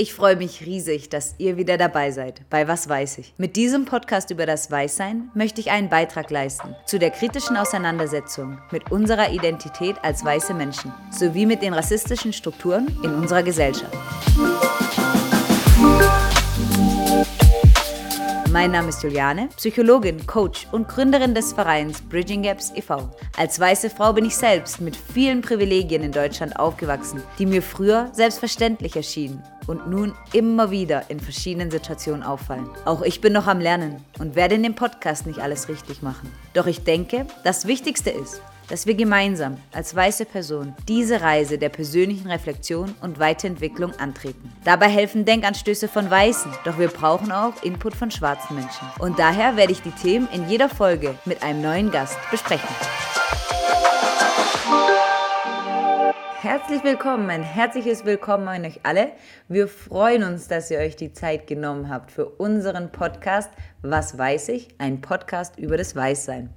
Ich freue mich riesig, dass ihr wieder dabei seid bei Was weiß ich. Mit diesem Podcast über das Weißsein möchte ich einen Beitrag leisten zu der kritischen Auseinandersetzung mit unserer Identität als weiße Menschen sowie mit den rassistischen Strukturen in unserer Gesellschaft. Mein Name ist Juliane, Psychologin, Coach und Gründerin des Vereins Bridging Gaps e.V. Als weiße Frau bin ich selbst mit vielen Privilegien in Deutschland aufgewachsen, die mir früher selbstverständlich erschienen und nun immer wieder in verschiedenen Situationen auffallen. Auch ich bin noch am Lernen und werde in dem Podcast nicht alles richtig machen. Doch ich denke, das Wichtigste ist, dass wir gemeinsam als weiße Person diese Reise der persönlichen Reflexion und Weiterentwicklung antreten. Dabei helfen Denkanstöße von Weißen, doch wir brauchen auch Input von schwarzen Menschen. Und daher werde ich die Themen in jeder Folge mit einem neuen Gast besprechen. Herzlich willkommen, ein herzliches Willkommen an euch alle. Wir freuen uns, dass ihr euch die Zeit genommen habt für unseren Podcast Was weiß ich? Ein Podcast über das Weißsein.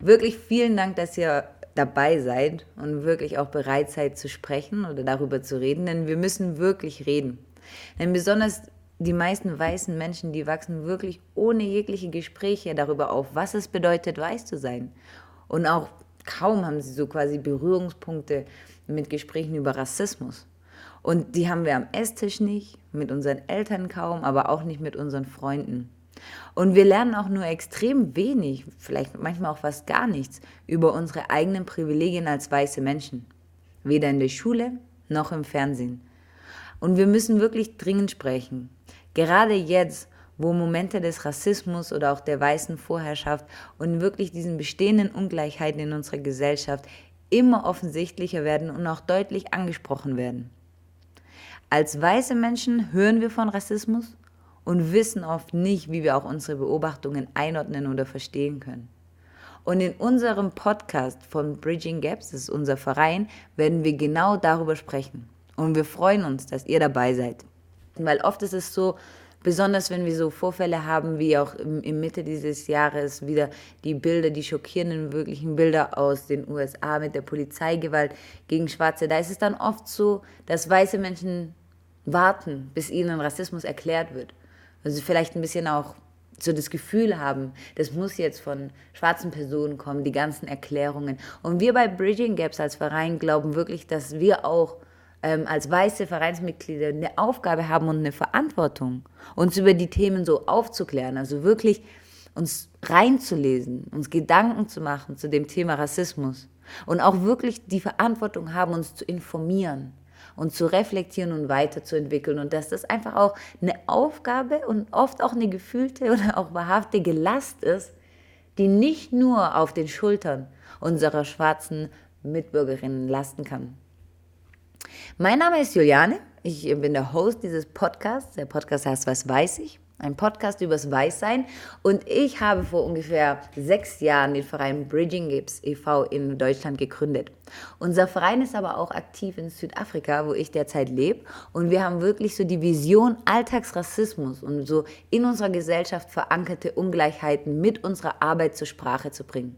Wirklich vielen Dank, dass ihr dabei seid und wirklich auch bereit seid zu sprechen oder darüber zu reden, denn wir müssen wirklich reden. Denn besonders die meisten weißen Menschen, die wachsen wirklich ohne jegliche Gespräche darüber auf, was es bedeutet, weiß zu sein. Und auch kaum haben sie so quasi Berührungspunkte mit Gesprächen über Rassismus. Und die haben wir am Esstisch nicht, mit unseren Eltern kaum, aber auch nicht mit unseren Freunden. Und wir lernen auch nur extrem wenig, vielleicht manchmal auch fast gar nichts, über unsere eigenen Privilegien als weiße Menschen. Weder in der Schule noch im Fernsehen. Und wir müssen wirklich dringend sprechen. Gerade jetzt, wo Momente des Rassismus oder auch der weißen Vorherrschaft und wirklich diesen bestehenden Ungleichheiten in unserer Gesellschaft immer offensichtlicher werden und auch deutlich angesprochen werden. Als weiße Menschen hören wir von Rassismus und wissen oft nicht, wie wir auch unsere Beobachtungen einordnen oder verstehen können. Und in unserem Podcast von Bridging Gaps, das ist unser Verein, werden wir genau darüber sprechen. Und wir freuen uns, dass ihr dabei seid. Weil oft ist es so, besonders wenn wir so Vorfälle haben, wie auch im, im Mitte dieses Jahres wieder die Bilder, die schockierenden, wirklichen Bilder aus den USA mit der Polizeigewalt gegen Schwarze, da ist es dann oft so, dass weiße Menschen warten, bis ihnen Rassismus erklärt wird. Also vielleicht ein bisschen auch so das Gefühl haben, das muss jetzt von schwarzen Personen kommen, die ganzen Erklärungen. Und wir bei Bridging Gaps als Verein glauben wirklich, dass wir auch ähm, als weiße Vereinsmitglieder eine Aufgabe haben und eine Verantwortung, uns über die Themen so aufzuklären. Also wirklich uns reinzulesen, uns Gedanken zu machen zu dem Thema Rassismus und auch wirklich die Verantwortung haben, uns zu informieren und zu reflektieren und weiterzuentwickeln. Und dass das einfach auch eine Aufgabe und oft auch eine gefühlte oder auch wahrhaftige Last ist, die nicht nur auf den Schultern unserer schwarzen Mitbürgerinnen lasten kann. Mein Name ist Juliane, ich bin der Host dieses Podcasts. Der Podcast heißt Was weiß ich? ein Podcast übers Weißsein. Und ich habe vor ungefähr sechs Jahren den Verein Bridging Gips e.V. in Deutschland gegründet. Unser Verein ist aber auch aktiv in Südafrika, wo ich derzeit lebe. Und wir haben wirklich so die Vision, Alltagsrassismus und so in unserer Gesellschaft verankerte Ungleichheiten mit unserer Arbeit zur Sprache zu bringen.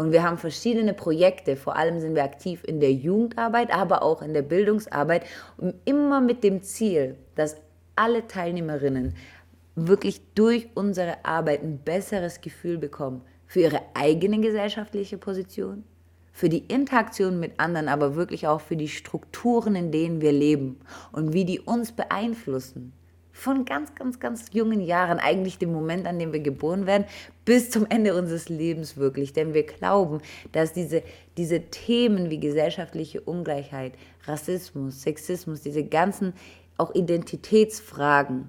Und wir haben verschiedene Projekte. Vor allem sind wir aktiv in der Jugendarbeit, aber auch in der Bildungsarbeit. Und immer mit dem Ziel, dass alle Teilnehmerinnen wirklich durch unsere Arbeit ein besseres Gefühl bekommen für ihre eigene gesellschaftliche Position, für die Interaktion mit anderen, aber wirklich auch für die Strukturen, in denen wir leben und wie die uns beeinflussen. Von ganz, ganz, ganz jungen Jahren, eigentlich dem Moment, an dem wir geboren werden, bis zum Ende unseres Lebens wirklich. Denn wir glauben, dass diese, diese Themen wie gesellschaftliche Ungleichheit, Rassismus, Sexismus, diese ganzen auch Identitätsfragen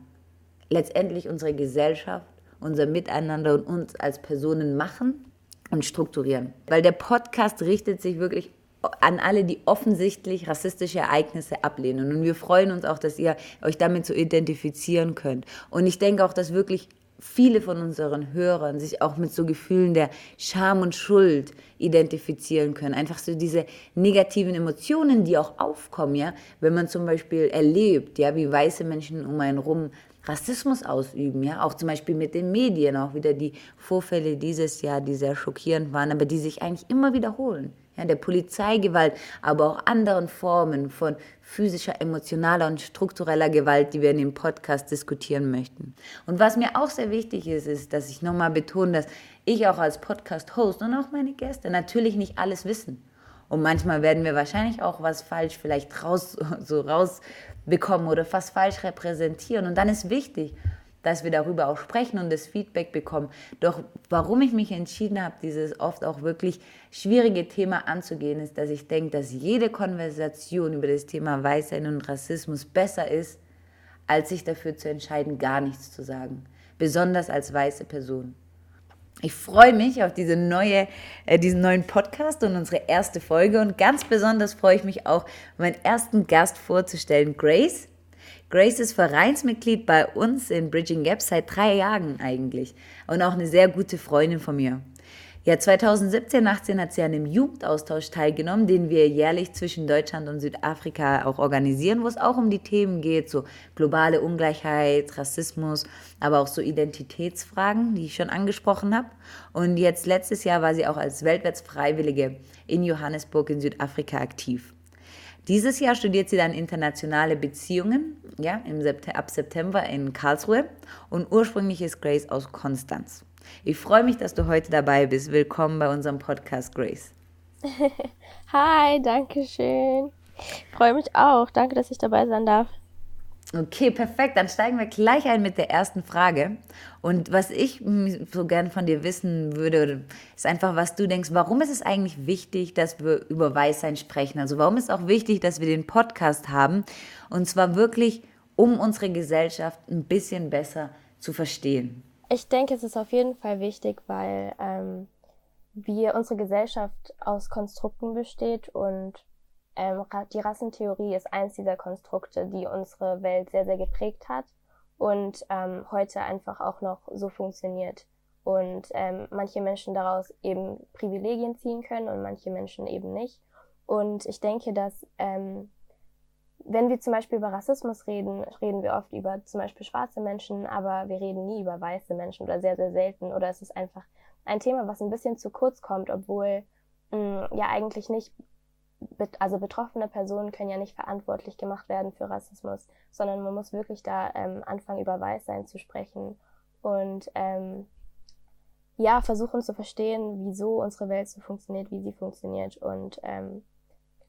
letztendlich unsere Gesellschaft, unser Miteinander und uns als Personen machen und strukturieren. Weil der Podcast richtet sich wirklich an alle, die offensichtlich rassistische Ereignisse ablehnen. Und wir freuen uns auch, dass ihr euch damit so identifizieren könnt. Und ich denke auch, dass wirklich viele von unseren Hörern sich auch mit so Gefühlen der Scham und Schuld identifizieren können. Einfach so diese negativen Emotionen, die auch aufkommen, ja, wenn man zum Beispiel erlebt, ja, wie weiße Menschen um einen rum Rassismus ausüben, ja, auch zum Beispiel mit den Medien, auch wieder die Vorfälle dieses Jahr, die sehr schockierend waren, aber die sich eigentlich immer wiederholen. Ja, der Polizeigewalt, aber auch anderen Formen von physischer, emotionaler und struktureller Gewalt, die wir in dem Podcast diskutieren möchten. Und was mir auch sehr wichtig ist, ist, dass ich nochmal betone, dass ich auch als Podcast-Host und auch meine Gäste natürlich nicht alles wissen. Und manchmal werden wir wahrscheinlich auch was falsch vielleicht raus, so rausbekommen oder fast falsch repräsentieren. Und dann ist wichtig, dass wir darüber auch sprechen und das Feedback bekommen. Doch warum ich mich entschieden habe, dieses oft auch wirklich schwierige Thema anzugehen, ist, dass ich denke, dass jede Konversation über das Thema Weißsein und Rassismus besser ist, als sich dafür zu entscheiden, gar nichts zu sagen. Besonders als weiße Person. Ich freue mich auf diese neue, äh, diesen neuen Podcast und unsere erste Folge. Und ganz besonders freue ich mich auch, meinen ersten Gast vorzustellen, Grace. Grace ist Vereinsmitglied bei uns in Bridging Gap seit drei Jahren eigentlich und auch eine sehr gute Freundin von mir. Ja, 2017, 18 hat sie an einem Jugendaustausch teilgenommen, den wir jährlich zwischen Deutschland und Südafrika auch organisieren, wo es auch um die Themen geht, so globale Ungleichheit, Rassismus, aber auch so Identitätsfragen, die ich schon angesprochen habe. Und jetzt letztes Jahr war sie auch als Weltwärtsfreiwillige in Johannesburg in Südafrika aktiv. Dieses Jahr studiert sie dann internationale Beziehungen, ja, September, ab September in Karlsruhe und ursprünglich ist Grace aus Konstanz. Ich freue mich, dass du heute dabei bist. Willkommen bei unserem Podcast, Grace. Hi, danke schön. Ich freue mich auch. Danke, dass ich dabei sein darf. Okay, perfekt. Dann steigen wir gleich ein mit der ersten Frage. Und was ich so gern von dir wissen würde, ist einfach, was du denkst, warum ist es eigentlich wichtig, dass wir über Weißsein sprechen? Also warum ist es auch wichtig, dass wir den Podcast haben? Und zwar wirklich, um unsere Gesellschaft ein bisschen besser zu verstehen. Ich denke, es ist auf jeden Fall wichtig, weil ähm, wir unsere Gesellschaft aus Konstrukten besteht und ähm, die Rassentheorie ist eins dieser Konstrukte, die unsere Welt sehr, sehr geprägt hat und ähm, heute einfach auch noch so funktioniert. Und ähm, manche Menschen daraus eben Privilegien ziehen können und manche Menschen eben nicht. Und ich denke, dass ähm, wenn wir zum Beispiel über Rassismus reden, reden wir oft über zum Beispiel schwarze Menschen, aber wir reden nie über weiße Menschen oder sehr, sehr selten. Oder es ist einfach ein Thema, was ein bisschen zu kurz kommt, obwohl mh, mm, ja eigentlich nicht, also betroffene Personen können ja nicht verantwortlich gemacht werden für Rassismus, sondern man muss wirklich da ähm, anfangen, über Weißsein zu sprechen und ähm, ja, versuchen zu verstehen, wieso unsere Welt so funktioniert, wie sie funktioniert und ähm,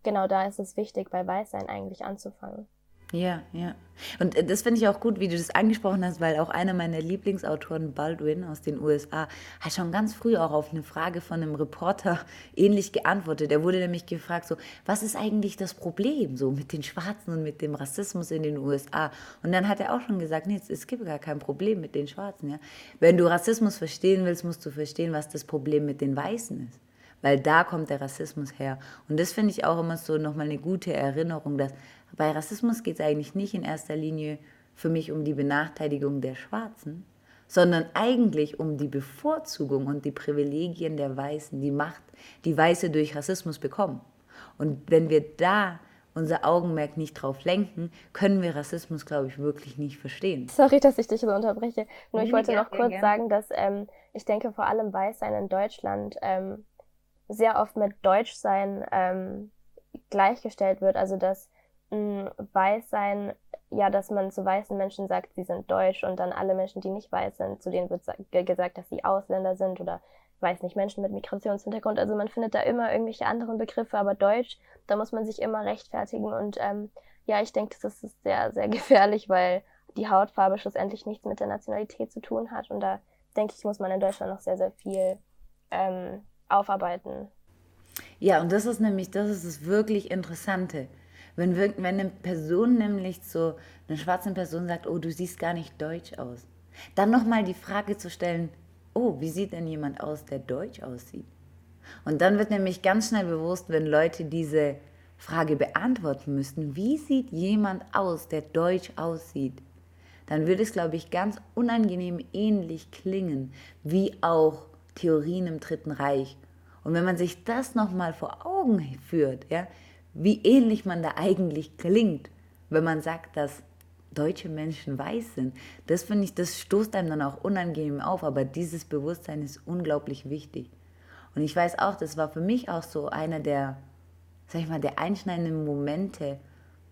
genau da ist es wichtig, bei Weißsein eigentlich anzufangen. Ja, ja. Und äh, das finde ich auch gut, wie du das angesprochen hast, weil auch einer meiner Lieblingsautoren, Baldwin aus den USA, hat schon ganz früh auch auf eine Frage von einem Reporter ähnlich geantwortet. Er wurde nämlich gefragt, so, was ist eigentlich das Problem so mit den Schwarzen und mit dem Rassismus in den USA? Und dann hat er auch schon gesagt, nee, es gibt gar kein Problem mit den Schwarzen. Ja? Wenn du Rassismus verstehen willst, musst du verstehen, was das Problem mit den Weißen ist weil da kommt der Rassismus her. Und das finde ich auch immer so nochmal eine gute Erinnerung, dass bei Rassismus geht es eigentlich nicht in erster Linie für mich um die Benachteiligung der Schwarzen, sondern eigentlich um die Bevorzugung und die Privilegien der Weißen, die Macht, die Weiße durch Rassismus bekommen. Und wenn wir da unser Augenmerk nicht drauf lenken, können wir Rassismus, glaube ich, wirklich nicht verstehen. Sorry, dass ich dich so unterbreche. Nur ich wollte noch kurz sagen, dass ähm, ich denke, vor allem Weißsein in Deutschland ähm, sehr oft mit Deutschsein ähm, gleichgestellt wird. Also dass mh, Weißsein, ja, dass man zu weißen Menschen sagt, sie sind deutsch und dann alle Menschen, die nicht weiß sind, zu denen wird gesagt, dass sie Ausländer sind oder weiß nicht, Menschen mit Migrationshintergrund. Also man findet da immer irgendwelche anderen Begriffe, aber Deutsch, da muss man sich immer rechtfertigen. Und ähm, ja, ich denke, das ist sehr, sehr gefährlich, weil die Hautfarbe schlussendlich nichts mit der Nationalität zu tun hat. Und da denke ich, muss man in Deutschland noch sehr, sehr viel ähm, aufarbeiten. Ja, und das ist nämlich, das ist das wirklich Interessante. Wenn, wir, wenn eine Person nämlich zu einer schwarzen Person sagt, oh, du siehst gar nicht deutsch aus, dann nochmal die Frage zu stellen, oh, wie sieht denn jemand aus, der deutsch aussieht? Und dann wird nämlich ganz schnell bewusst, wenn Leute diese Frage beantworten müssten, wie sieht jemand aus, der deutsch aussieht? Dann würde es, glaube ich, ganz unangenehm ähnlich klingen, wie auch Theorien im Dritten Reich. Und wenn man sich das nochmal vor Augen führt, ja, wie ähnlich man da eigentlich klingt, wenn man sagt, dass deutsche Menschen weiß sind, das finde ich, das stoßt einem dann auch unangenehm auf, aber dieses Bewusstsein ist unglaublich wichtig. Und ich weiß auch, das war für mich auch so einer der, sag ich mal, der einschneidenden Momente,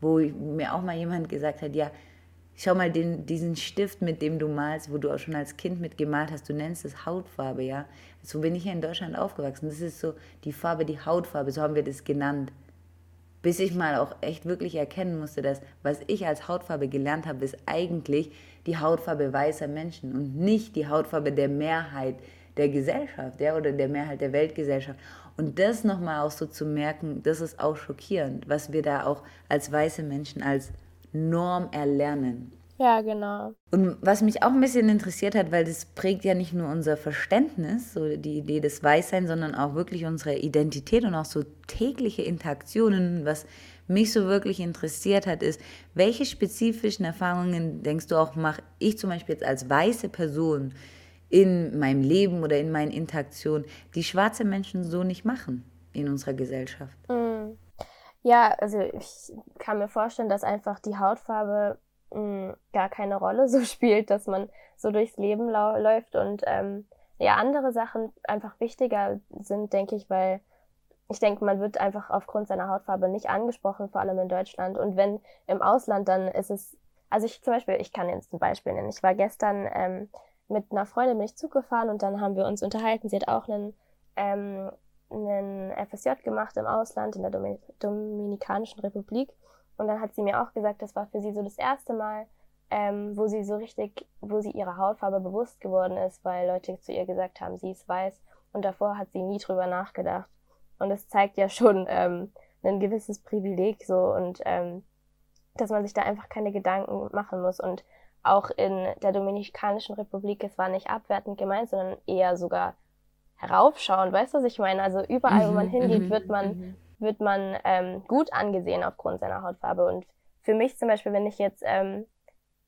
wo mir auch mal jemand gesagt hat, ja, schau mal den, diesen Stift, mit dem du malst, wo du auch schon als Kind mit gemalt hast, du nennst es Hautfarbe, ja. So bin ich ja in Deutschland aufgewachsen. Das ist so die Farbe, die Hautfarbe, so haben wir das genannt. Bis ich mal auch echt wirklich erkennen musste, dass was ich als Hautfarbe gelernt habe, ist eigentlich die Hautfarbe weißer Menschen und nicht die Hautfarbe der Mehrheit der Gesellschaft, ja, oder der Mehrheit der Weltgesellschaft. Und das nochmal auch so zu merken, das ist auch schockierend, was wir da auch als weiße Menschen als Norm erlernen. Ja, genau. Und was mich auch ein bisschen interessiert hat, weil das prägt ja nicht nur unser Verständnis, so die Idee des Weißseins, sondern auch wirklich unsere Identität und auch so tägliche Interaktionen. Was mich so wirklich interessiert hat, ist, welche spezifischen Erfahrungen denkst du auch, mache ich zum Beispiel jetzt als weiße Person in meinem Leben oder in meinen Interaktionen, die schwarze Menschen so nicht machen in unserer Gesellschaft? Mhm. Ja, also ich kann mir vorstellen, dass einfach die Hautfarbe mh, hm, gar keine Rolle so spielt, dass man so durchs Leben läuft und ähm, ja, andere Sachen einfach wichtiger sind, denke ich, weil ich denke, man wird einfach aufgrund seiner Hautfarbe nicht angesprochen, vor allem in Deutschland. Und wenn im Ausland, dann ist es, also ich zum Beispiel, ich kann jetzt ein Beispiel nennen. Ich war gestern ähm, mit einer Freundin bin ich Zug gefahren und dann haben wir uns unterhalten. Sie hat auch einen ähm, einen FSJ gemacht im Ausland, in der Dominikanischen Republik. Und dann hat sie mir auch gesagt, das war für sie so das erste Mal, ähm, wo sie so richtig, wo sie ihrer Hautfarbe bewusst geworden ist, weil Leute zu ihr gesagt haben, sie ist weiß. Und davor hat sie nie drüber nachgedacht. Und es zeigt ja schon ähm, ein gewisses Privileg so und ähm, dass man sich da einfach keine Gedanken machen muss. Und auch in der Dominikanischen Republik, es war nicht abwertend gemeint, sondern eher sogar heraufschauen. Weißt du, was ich meine? Also überall, wo man mhm, hingeht, mhm, wird man, mhm. wird man ähm, gut angesehen aufgrund seiner Hautfarbe. Und für mich zum Beispiel, wenn ich jetzt ähm,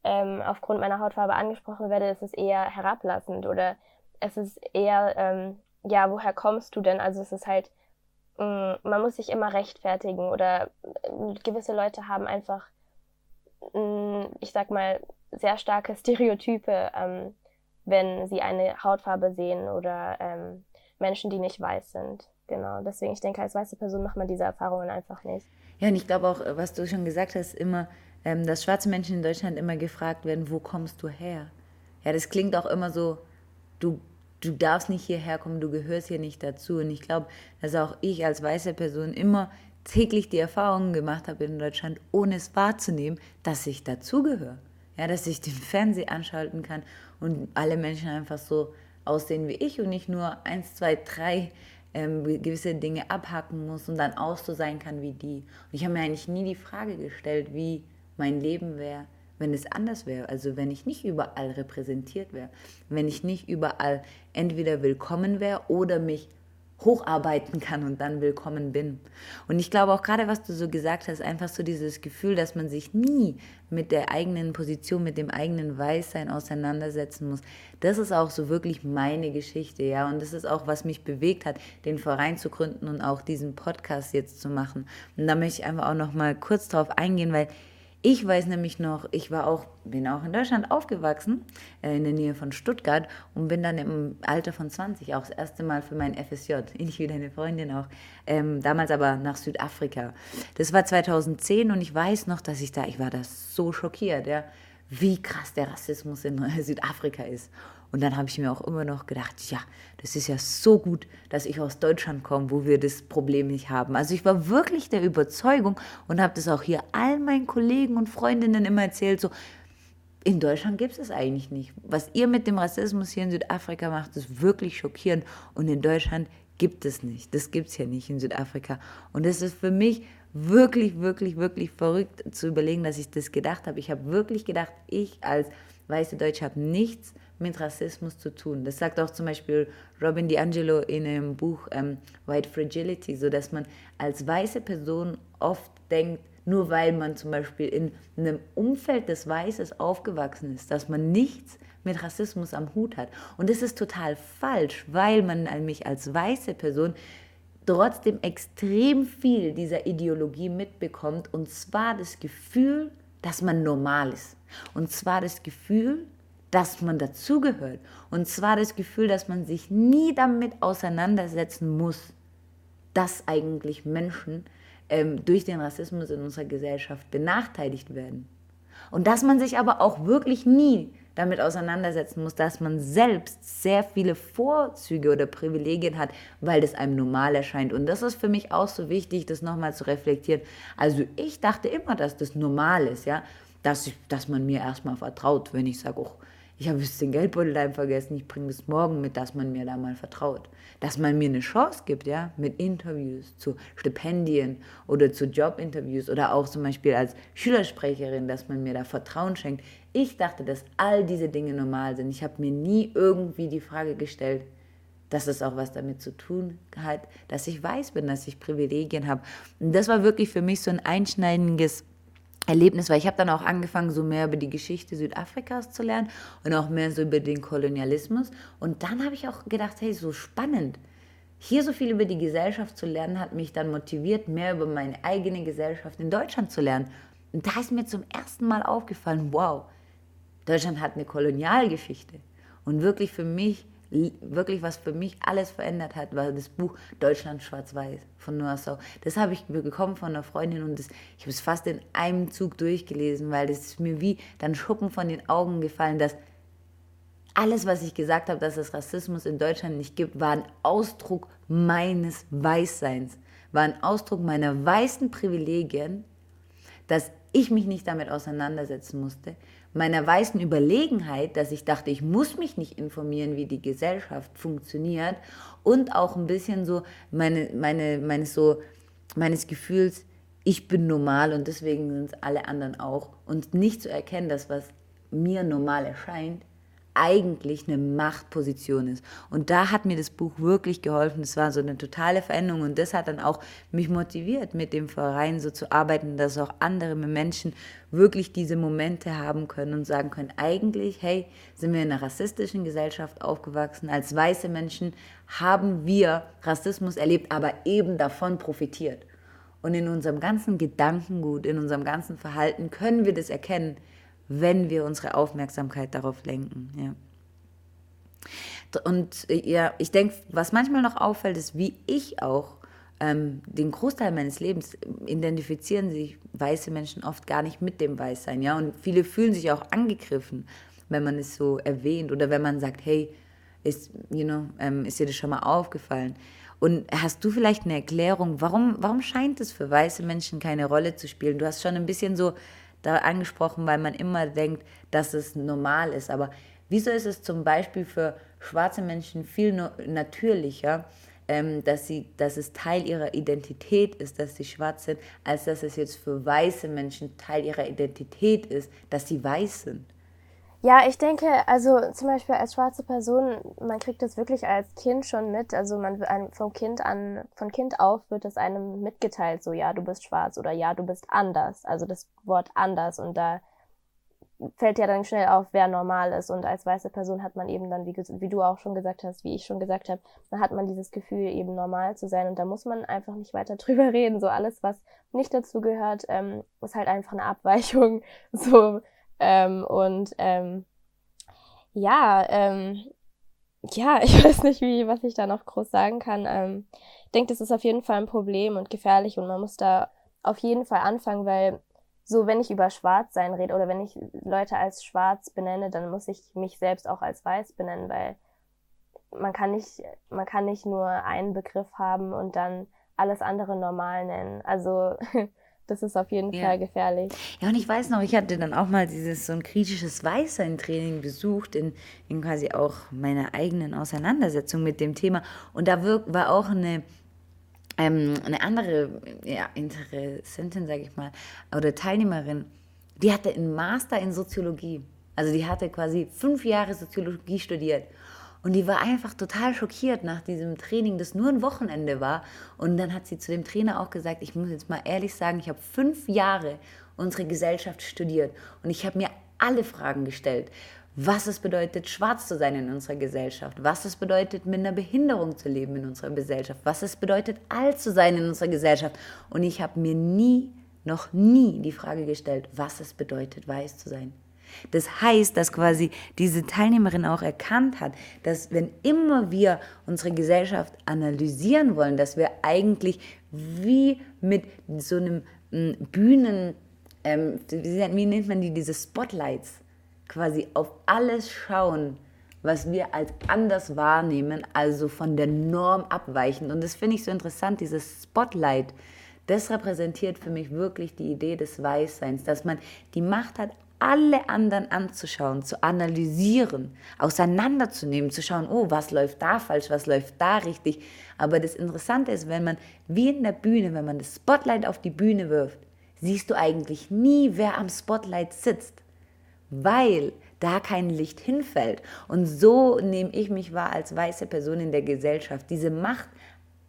ähm, aufgrund meiner Hautfarbe angesprochen werde, ist es eher herablassend oder es ist eher, ähm, ja, woher kommst du denn? Also es ist halt, mh, mm, man muss sich immer rechtfertigen oder äh, gewisse Leute haben einfach, mh, mm, ich sag mal, sehr starke Stereotype ähm, wenn sie eine Hautfarbe sehen oder ähm, Menschen, die nicht weiß sind. Genau, deswegen, ich denke, als weiße Person macht man diese Erfahrungen einfach nicht. Ja, und ich glaube auch, was du schon gesagt hast, immer, ähm, dass schwarze Menschen in Deutschland immer gefragt werden, wo kommst du her? Ja, das klingt auch immer so, du, du darfst nicht hierher kommen, du gehörst hier nicht dazu. Und ich glaube, dass auch ich als weiße Person immer täglich die Erfahrungen gemacht habe in Deutschland, ohne es wahrzunehmen, dass ich dazugehöre. Ja, dass ich den Fernseher anschalten kann und alle Menschen einfach so aussehen wie ich und nicht nur eins, zwei, drei ähm, gewisse Dinge abhacken muss und dann auch so sein kann wie die. Und ich habe mir eigentlich nie die Frage gestellt, wie mein Leben wäre, wenn es anders wäre. Also wenn ich nicht überall repräsentiert wäre, wenn ich nicht überall entweder willkommen wäre oder mich hocharbeiten kann und dann willkommen bin. Und ich glaube auch gerade, was du so gesagt hast, einfach so dieses Gefühl, dass man sich nie mit der eigenen Position, mit dem eigenen Weißsein auseinandersetzen muss. Das ist auch so wirklich meine Geschichte, ja. Und das ist auch, was mich bewegt hat, den Verein zu gründen und auch diesen Podcast jetzt zu machen. Und da möchte ich einfach auch noch mal kurz drauf eingehen, weil ich weiß nämlich noch, ich war auch, bin auch in Deutschland aufgewachsen, äh, in der Nähe von Stuttgart und bin dann im Alter von 20 auch das erste Mal für mein FSJ, ähnlich wie deine Freundin auch, ähm, damals aber nach Südafrika. Das war 2010 und ich weiß noch, dass ich da, ich war da so schockiert, ja, wie krass der Rassismus in Südafrika ist. Und dann habe ich mir auch immer noch gedacht, ja, das ist ja so gut, dass ich aus Deutschland komme, wo wir das Problem nicht haben. Also ich war wirklich der Überzeugung und habe das auch hier all meinen Kollegen und Freundinnen immer erzählt, so, in Deutschland gibt es das eigentlich nicht. Was ihr mit dem Rassismus hier in Südafrika macht, ist wirklich schockierend. Und in Deutschland gibt es nicht. Das gibt es hier nicht in Südafrika. Und das ist für mich wirklich, wirklich, wirklich verrückt zu überlegen, dass ich das gedacht habe. Ich habe wirklich gedacht, ich als weiße Deutsche habe nichts mit Rassismus zu tun. Das sagt auch zum Beispiel Robin DiAngelo in einem Buch ähm, White Fragility, so dass man als weiße Person oft denkt, nur weil man zum Beispiel in einem Umfeld des Weißes aufgewachsen ist, dass man nichts mit Rassismus am Hut hat. Und das ist total falsch, weil man mich als weiße Person trotzdem extrem viel dieser Ideologie mitbekommt und zwar das Gefühl, dass man normal ist. Und zwar das Gefühl, dass man dazugehört. Und zwar das Gefühl, dass man sich nie damit auseinandersetzen muss, dass eigentlich Menschen ähm, durch den Rassismus in unserer Gesellschaft benachteiligt werden. Und dass man sich aber auch wirklich nie damit auseinandersetzen muss, dass man selbst sehr viele Vorzüge oder Privilegien hat, weil das einem normal erscheint. Und das ist für mich auch so wichtig, das nochmal zu reflektieren. Also ich dachte immer, dass das normal ist, ja, dass, ich, dass man mir erstmal vertraut, wenn ich sage, oh, ich habe jetzt den Geldbeutel daheim vergessen, ich bringe das morgen mit, dass man mir da mal vertraut. Dass man mir eine Chance gibt, ja, mit Interviews zu Stipendien oder zu Jobinterviews oder auch zum Beispiel als Schülersprecherin, dass man mir da Vertrauen schenkt. Ich dachte, dass all diese Dinge normal sind. Ich habe mir nie irgendwie die Frage gestellt, dass es auch was damit zu tun hat, dass ich weiß bin, dass ich Privilegien habe. Und das war wirklich für mich so ein einschneidendes Erlebnis, weil ich habe dann auch angefangen, so mehr über die Geschichte Südafrikas zu lernen und auch mehr so über den Kolonialismus. Und dann habe ich auch gedacht, hey, so spannend. Hier so viel über die Gesellschaft zu lernen, hat mich dann motiviert, mehr über meine eigene Gesellschaft in Deutschland zu lernen. Und da ist mir zum ersten Mal aufgefallen, wow, Deutschland hat eine Kolonialgeschichte. Und wirklich für mich wirklich, was für mich alles verändert hat, war das Buch Deutschland schwarz-weiß von Noah Sau. Das habe ich bekommen von einer Freundin und das, ich habe es fast in einem Zug durchgelesen, weil das ist mir wie dann Schuppen von den Augen gefallen, dass alles, was ich gesagt habe, dass es Rassismus in Deutschland nicht gibt, war ein Ausdruck meines Weißseins, war ein Ausdruck meiner weißen Privilegien, dass ich mich nicht damit auseinandersetzen musste, meiner weißen Überlegenheit, dass ich dachte, ich muss mich nicht informieren, wie die Gesellschaft funktioniert und auch ein bisschen so meine, meine, meines so meines Gefühls, ich bin normal und deswegen sind es alle anderen auch und nicht zu erkennen, dass was mir normal erscheint, eigentlich eine Machtposition ist. Und da hat mir das Buch wirklich geholfen. Es war so eine totale Veränderung und das hat dann auch mich motiviert, mit dem Verein so zu arbeiten, dass auch andere Menschen wirklich diese Momente haben können und sagen können, eigentlich, hey, sind wir in einer rassistischen Gesellschaft aufgewachsen. Als weiße Menschen haben wir Rassismus erlebt, aber eben davon profitiert. Und in unserem ganzen Gedankengut, in unserem ganzen Verhalten können wir das erkennen, wenn wir unsere Aufmerksamkeit darauf lenken. Ja. Und äh, ja, ich denke, was manchmal noch auffällt, ist, wie ich auch ähm, den Großteil meines Lebens identifizieren sich weiße Menschen oft gar nicht mit dem Weißsein. Ja? Und viele fühlen sich auch angegriffen, wenn man es so erwähnt oder wenn man sagt, hey, ist, you know, ähm, ist dir das schon mal aufgefallen? Und hast du vielleicht eine Erklärung, warum, warum scheint es für weiße Menschen keine Rolle zu spielen? Du hast schon ein bisschen so da angesprochen, weil man immer denkt, dass es normal ist. Aber wieso ist es zum Beispiel für schwarze Menschen viel natürlicher, ähm, dass, sie, dass es Teil ihrer Identität ist, dass sie schwarz sind, als dass es jetzt für weiße Menschen Teil ihrer Identität ist, dass sie weiß sind? Ja, ich denke, also zum Beispiel als schwarze Person, man kriegt das wirklich als Kind schon mit. Also man vom Kind an, von Kind auf wird es einem mitgeteilt, so ja, du bist schwarz oder ja, du bist anders. Also das Wort anders und da fällt ja dann schnell auf, wer normal ist. Und als weiße Person hat man eben dann, wie, wie du auch schon gesagt hast, wie ich schon gesagt habe, dann hat man dieses Gefühl, eben normal zu sein. Und da muss man einfach nicht weiter drüber reden. So alles, was nicht dazu gehört, ähm, ist halt einfach eine Abweichung. So ähm, und ähm, ja, ähm, ja, ich weiß nicht, wie, was ich da noch groß sagen kann. Ähm, ich denke, das ist auf jeden Fall ein Problem und gefährlich und man muss da auf jeden Fall anfangen, weil so, wenn ich über Schwarzsein rede oder wenn ich Leute als schwarz benenne, dann muss ich mich selbst auch als weiß benennen, weil man kann nicht, man kann nicht nur einen Begriff haben und dann alles andere normal nennen. Also das ist auf jeden ja. Fall gefährlich. Ja, und ich weiß noch, ich hatte dann auch mal dieses so ein kritisches Weißsein-Training besucht, in, in quasi auch meiner eigenen Auseinandersetzung mit dem Thema. Und da war auch eine, ähm, eine andere ja, Interessentin, sage ich mal, oder Teilnehmerin, die hatte einen Master in Soziologie. Also die hatte quasi fünf Jahre Soziologie studiert. Und die war einfach total schockiert nach diesem Training, das nur ein Wochenende war. Und dann hat sie zu dem Trainer auch gesagt, ich muss jetzt mal ehrlich sagen, ich habe fünf Jahre unsere Gesellschaft studiert und ich habe mir alle Fragen gestellt. Was es bedeutet, schwarz zu sein in unserer Gesellschaft, was es bedeutet, mit einer Behinderung zu leben in unserer Gesellschaft, was es bedeutet, alt zu sein in unserer Gesellschaft. Und ich habe mir nie, noch nie die Frage gestellt, was es bedeutet, weiß zu sein. Das heißt, dass quasi diese Teilnehmerin auch erkannt hat, dass wenn immer wir unsere Gesellschaft analysieren wollen, dass wir eigentlich wie mit so einem hm, Bühnen, ähm, wie nennt man die, diese Spotlights, quasi auf alles schauen, was wir als anders wahrnehmen, also von der Norm abweichen. Und das finde ich so interessant, dieses Spotlight. Das repräsentiert für mich wirklich die Idee des Weißseins, dass man die Macht hat, alle anderen anzuschauen, zu analysieren, auseinanderzunehmen, zu schauen, oh, was läuft da falsch, was läuft da richtig. Aber das Interessante ist, wenn man wie in der Bühne, wenn man das Spotlight auf die Bühne wirft, siehst du eigentlich nie, wer am Spotlight sitzt, weil da kein Licht hinfällt. Und so nehme ich mich wahr als weiße Person in der Gesellschaft. Diese Macht,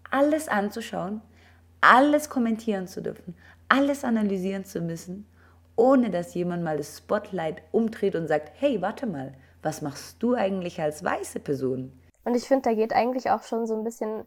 alles anzuschauen, alles kommentieren zu dürfen, alles analysieren zu müssen, ohne dass jemand mal das Spotlight umdreht und sagt, hey, warte mal, was machst du eigentlich als weiße Person? Und ich finde, da geht eigentlich auch schon so ein bisschen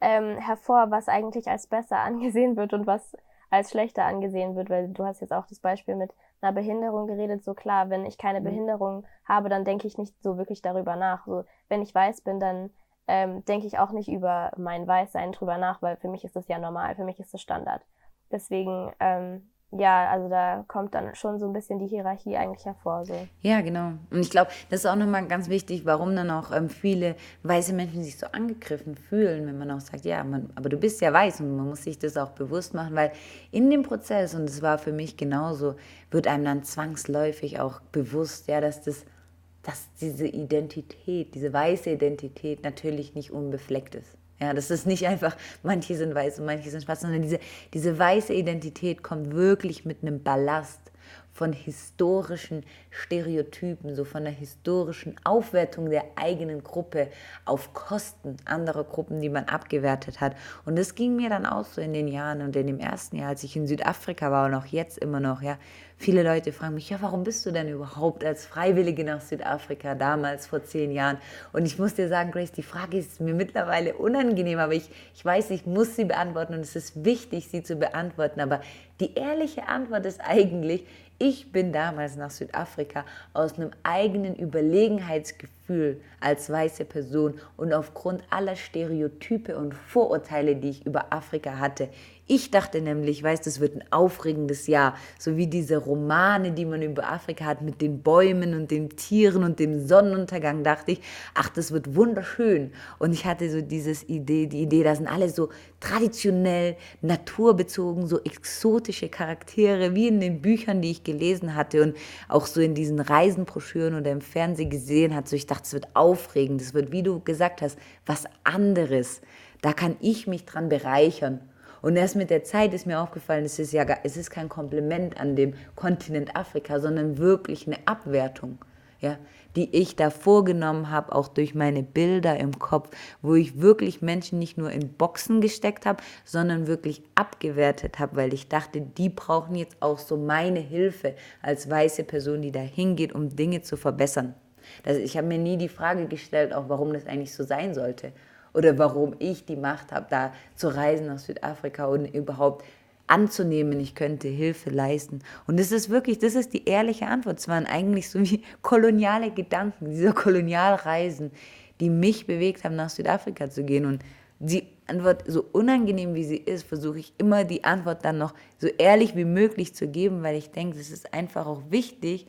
ähm, hervor, was eigentlich als besser angesehen wird und was als schlechter angesehen wird, weil du hast jetzt auch das Beispiel mit einer Behinderung geredet, so klar, wenn ich keine mhm. Behinderung habe, dann denke ich nicht so wirklich darüber nach. So, wenn ich weiß bin, dann ähm, denke ich auch nicht über mein Weißsein drüber nach, weil für mich ist das ja normal, für mich ist das Standard. Deswegen ähm, ja, also da kommt dann schon so ein bisschen die Hierarchie eigentlich hervor. So. Ja, genau. Und ich glaube, das ist auch nochmal ganz wichtig, warum dann auch ähm, viele weiße Menschen sich so angegriffen fühlen, wenn man auch sagt, ja, man, aber du bist ja weiß und man muss sich das auch bewusst machen, weil in dem Prozess, und es war für mich genauso, wird einem dann zwangsläufig auch bewusst, ja, dass das dass diese Identität, diese weiße Identität natürlich nicht unbefleckt ist. Ja, das ist nicht einfach, manche sind weiß und manche sind schwarz, sondern diese, diese weiße Identität kommt wirklich mit einem Ballast von historischen Stereotypen, so von der historischen Aufwertung der eigenen Gruppe auf Kosten anderer Gruppen, die man abgewertet hat. Und das ging mir dann auch so in den Jahren und in dem ersten Jahr, als ich in Südafrika war und auch jetzt immer noch, ja, Viele Leute fragen mich, ja, warum bist du denn überhaupt als Freiwillige nach Südafrika damals vor zehn Jahren? Und ich muss dir sagen, Grace, die Frage ist mir mittlerweile unangenehm, aber ich, ich weiß, ich muss sie beantworten und es ist wichtig, sie zu beantworten. Aber die ehrliche Antwort ist eigentlich, ich bin damals nach Südafrika aus einem eigenen Überlegenheitsgefühl als weiße Person und aufgrund aller Stereotype und Vorurteile, die ich über Afrika hatte, ich dachte nämlich, weißt das wird ein aufregendes Jahr, so wie diese Romane, die man über Afrika hat mit den Bäumen und den Tieren und dem Sonnenuntergang, dachte ich, ach, das wird wunderschön. Und ich hatte so dieses Idee, die Idee, da sind alle so traditionell, naturbezogen, so exotische Charaktere, wie in den Büchern, die ich gelesen hatte und auch so in diesen Reisenbroschüren oder im Fernsehen gesehen hat. So ich dachte, es wird aufregend, es wird, wie du gesagt hast, was anderes. Da kann ich mich dran bereichern. Und erst mit der Zeit ist mir aufgefallen, es ist ja es ist kein Kompliment an dem Kontinent Afrika, sondern wirklich eine Abwertung, ja, die ich da vorgenommen habe, auch durch meine Bilder im Kopf, wo ich wirklich Menschen nicht nur in Boxen gesteckt habe, sondern wirklich abgewertet habe, weil ich dachte, die brauchen jetzt auch so meine Hilfe als weiße Person, die da hingeht, um Dinge zu verbessern. Das, ich habe mir nie die Frage gestellt, auch warum das eigentlich so sein sollte oder warum ich die Macht habe, da zu reisen nach Südafrika und überhaupt anzunehmen, ich könnte Hilfe leisten. Und das ist wirklich, das ist die ehrliche Antwort. Es waren eigentlich so wie koloniale Gedanken, dieser Kolonialreisen, die mich bewegt haben, nach Südafrika zu gehen. Und die Antwort, so unangenehm wie sie ist, versuche ich immer die Antwort dann noch so ehrlich wie möglich zu geben, weil ich denke, es ist einfach auch wichtig,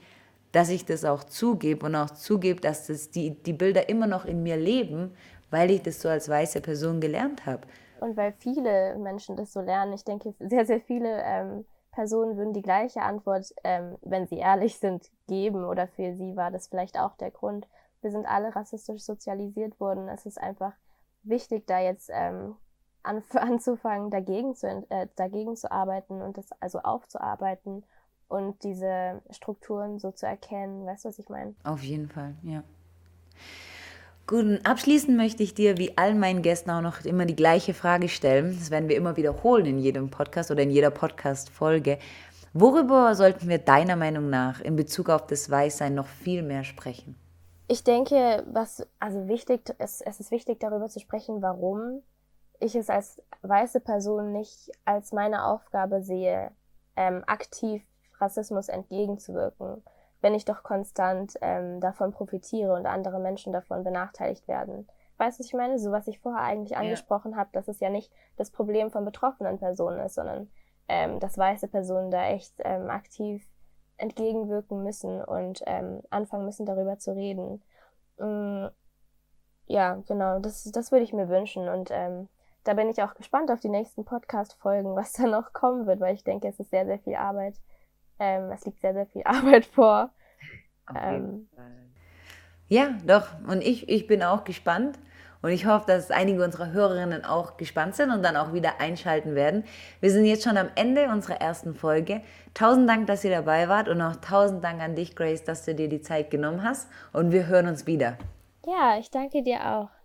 dass ich das auch zugebe und auch zugebe, dass das die, die Bilder immer noch in mir leben weil ich das so als weiße Person gelernt habe. Und weil viele Menschen das so lernen. Ich denke, sehr, sehr viele ähm, Personen würden die gleiche Antwort, ähm, wenn sie ehrlich sind, geben. Oder für sie war das vielleicht auch der Grund. Wir sind alle rassistisch sozialisiert worden. Es ist einfach wichtig, da jetzt ähm, an, anzufangen, dagegen zu, äh, dagegen zu arbeiten und das also aufzuarbeiten und diese Strukturen so zu erkennen. Weißt du, was ich meine? Auf jeden Fall, ja. Gut, abschließend möchte ich dir wie allen meinen Gästen auch noch immer die gleiche Frage stellen. Das werden wir immer wiederholen in jedem Podcast oder in jeder Podcast-Folge. Worüber sollten wir deiner Meinung nach in Bezug auf das Weißsein noch viel mehr sprechen? Ich denke, was also wichtig ist, es ist wichtig darüber zu sprechen, warum ich es als weiße Person nicht als meine Aufgabe sehe, ähm, aktiv Rassismus entgegenzuwirken. Wenn ich doch konstant ähm, davon profitiere und andere Menschen davon benachteiligt werden. Weißt du, was ich meine? So, was ich vorher eigentlich angesprochen ja. habe, dass es ja nicht das Problem von betroffenen Personen ist, sondern ähm, dass weiße Personen da echt ähm, aktiv entgegenwirken müssen und ähm, anfangen müssen, darüber zu reden. Mm, ja, genau, das, das würde ich mir wünschen. Und ähm, da bin ich auch gespannt auf die nächsten Podcast-Folgen, was da noch kommen wird, weil ich denke, es ist sehr, sehr viel Arbeit. Ähm, es liegt sehr, sehr viel Arbeit vor. Ähm, ja, doch. Und ich, ich bin auch gespannt. Und ich hoffe, dass einige unserer Hörerinnen auch gespannt sind und dann auch wieder einschalten werden. Wir sind jetzt schon am Ende unserer ersten Folge. Tausend Dank, dass ihr dabei wart und auch tausend Dank an dich, Grace, dass du dir die Zeit genommen hast. Und wir hören uns wieder. Ja, ich danke dir auch.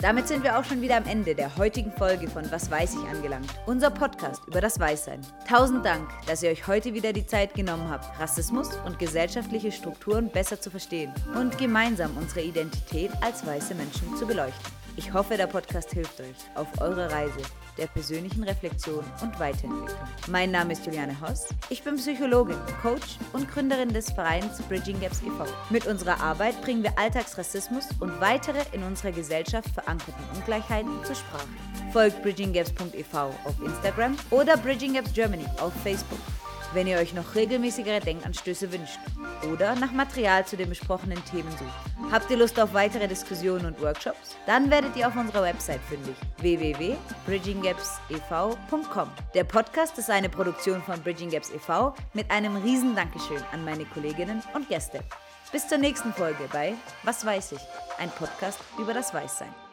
Damit sind wir auch schon wieder am Ende der heutigen Folge von Was weiß ich angelangt. Unser Podcast über das Weißsein. Tausend Dank, dass ihr euch heute wieder die Zeit genommen habt, Rassismus und gesellschaftliche Strukturen besser zu verstehen und gemeinsam unsere Identität als weiße Menschen zu beleuchten. Ich hoffe, der Podcast hilft euch auf eurer Reise der persönlichen Reflexion und Weiterentwicklung. Mein Name ist Juliane Hoss. Ich bin Psychologin, Coach und Gründerin des Vereins Bridging Gaps e.V. Mit unserer Arbeit bringen wir Alltagsrassismus und weitere in unserer Gesellschaft verankerten Ungleichheiten zur Sprache. Folgt bridginggaps.ev auf Instagram oder Bridging Gaps Germany auf Facebook wenn ihr euch noch regelmäßigere Denkanstöße wünscht oder nach Material zu den besprochenen Themen sucht. Habt ihr Lust auf weitere Diskussionen und Workshops? Dann werdet ihr auf unserer Website fündig www.bridginggapsev.com. Der Podcast ist eine Produktion von Bridging Gaps e.V. mit einem riesen Dankeschön an meine Kolleginnen und Gäste. Bis zur nächsten Folge bei Was weiß ich? Ein Podcast über das Weißsein.